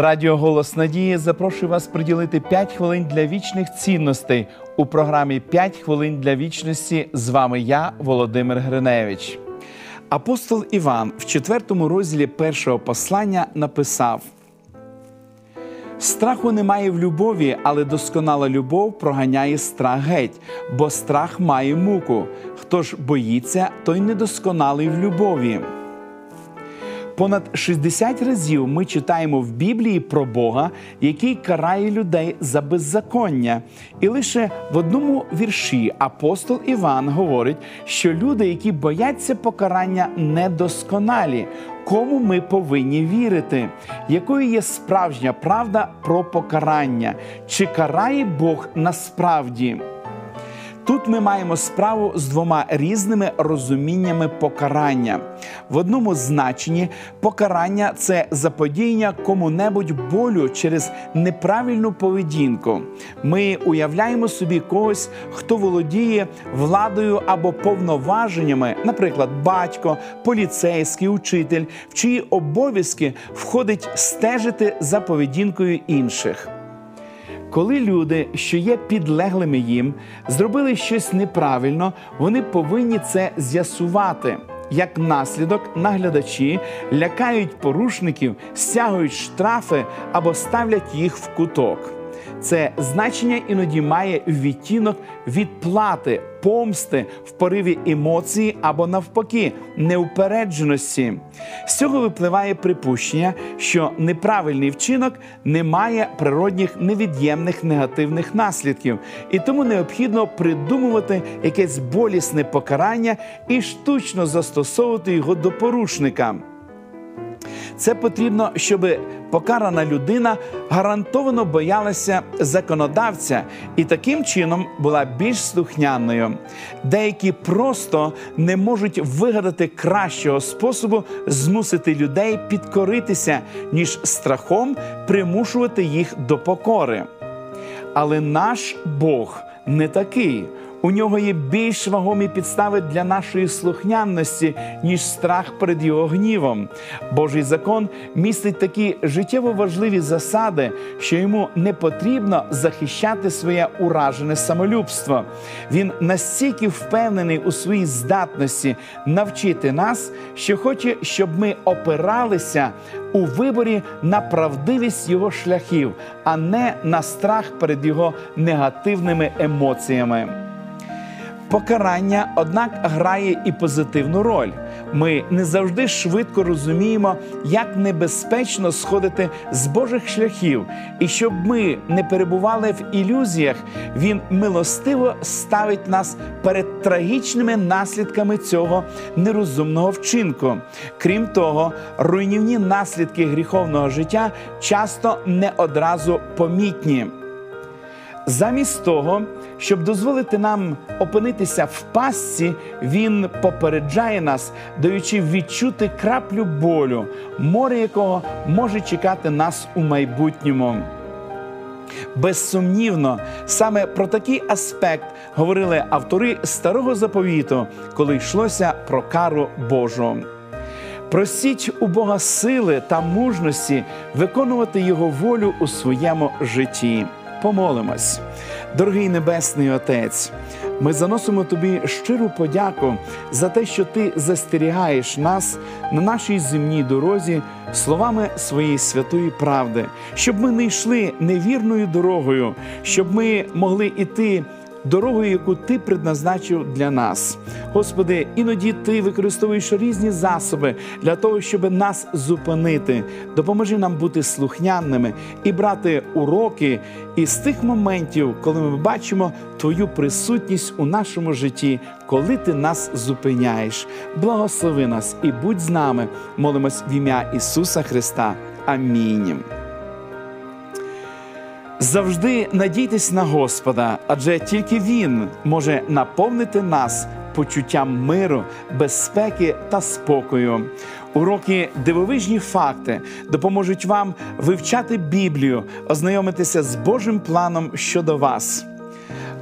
Радіо Голос Надії запрошує вас приділити 5 хвилин для вічних цінностей у програмі «5 хвилин для вічності. З вами я, Володимир Гриневич. Апостол Іван в четвертому розділі першого послання написав: Страху немає в любові, але досконала любов проганяє страх геть, бо страх має муку. Хто ж боїться, той недосконалий в любові. Понад 60 разів ми читаємо в Біблії про Бога, який карає людей за беззаконня. І лише в одному вірші апостол Іван говорить, що люди, які бояться покарання, недосконалі. Кому ми повинні вірити, якою є справжня правда про покарання? Чи карає Бог насправді? Тут ми маємо справу з двома різними розуміннями покарання. В одному значенні покарання це заподіяння кому-небудь болю через неправильну поведінку. Ми уявляємо собі когось, хто володіє владою або повноваженнями, наприклад, батько, поліцейський, учитель, в чиї обов'язки входить стежити за поведінкою інших. Коли люди, що є підлеглими їм, зробили щось неправильно, вони повинні це з'ясувати. Як наслідок, наглядачі лякають порушників, стягують штрафи або ставлять їх в куток. Це значення іноді має відтінок відплати, помсти в пориві емоції або навпаки неупередженості. З цього випливає припущення, що неправильний вчинок не має природних невід'ємних негативних наслідків, і тому необхідно придумувати якесь болісне покарання і штучно застосовувати його до порушника. Це потрібно, щоб покарана людина гарантовано боялася законодавця і таким чином була більш слухняною. Деякі просто не можуть вигадати кращого способу змусити людей підкоритися, ніж страхом примушувати їх до покори. Але наш Бог не такий. У нього є більш вагомі підстави для нашої слухняності, ніж страх перед його гнівом. Божий закон містить такі життєво важливі засади, що йому не потрібно захищати своє уражене самолюбство. Він настільки впевнений у своїй здатності навчити нас, що хоче, щоб ми опиралися у виборі на правдивість його шляхів, а не на страх перед його негативними емоціями. Покарання, однак, грає і позитивну роль. Ми не завжди швидко розуміємо, як небезпечно сходити з Божих шляхів, і щоб ми не перебували в ілюзіях, він милостиво ставить нас перед трагічними наслідками цього нерозумного вчинку. Крім того, руйнівні наслідки гріховного життя часто не одразу помітні. Замість того, щоб дозволити нам опинитися в пастці, він попереджає нас, даючи відчути краплю болю, море якого може чекати нас у майбутньому. Безсумнівно, саме про такий аспект говорили автори старого заповіту, коли йшлося про кару Божу. Просіть у Бога сили та мужності виконувати Його волю у своєму житті. Помолимось, дорогий Небесний Отець. Ми заносимо тобі щиру подяку за те, що ти застерігаєш нас на нашій земній дорозі словами своєї святої правди, щоб ми не йшли невірною дорогою, щоб ми могли іти дорогою, яку ти предназначив для нас. Господи, іноді ти використовуєш різні засоби для того, щоб нас зупинити. Допоможи нам бути слухняними і брати уроки із тих моментів, коли ми бачимо Твою присутність у нашому житті, коли ти нас зупиняєш. Благослови нас і будь з нами. Молимось в ім'я Ісуса Христа. Амінь. Завжди надійтесь на Господа, адже тільки Він може наповнити нас почуттям миру, безпеки та спокою. Уроки дивовижні факти допоможуть вам вивчати Біблію, ознайомитися з Божим планом щодо вас.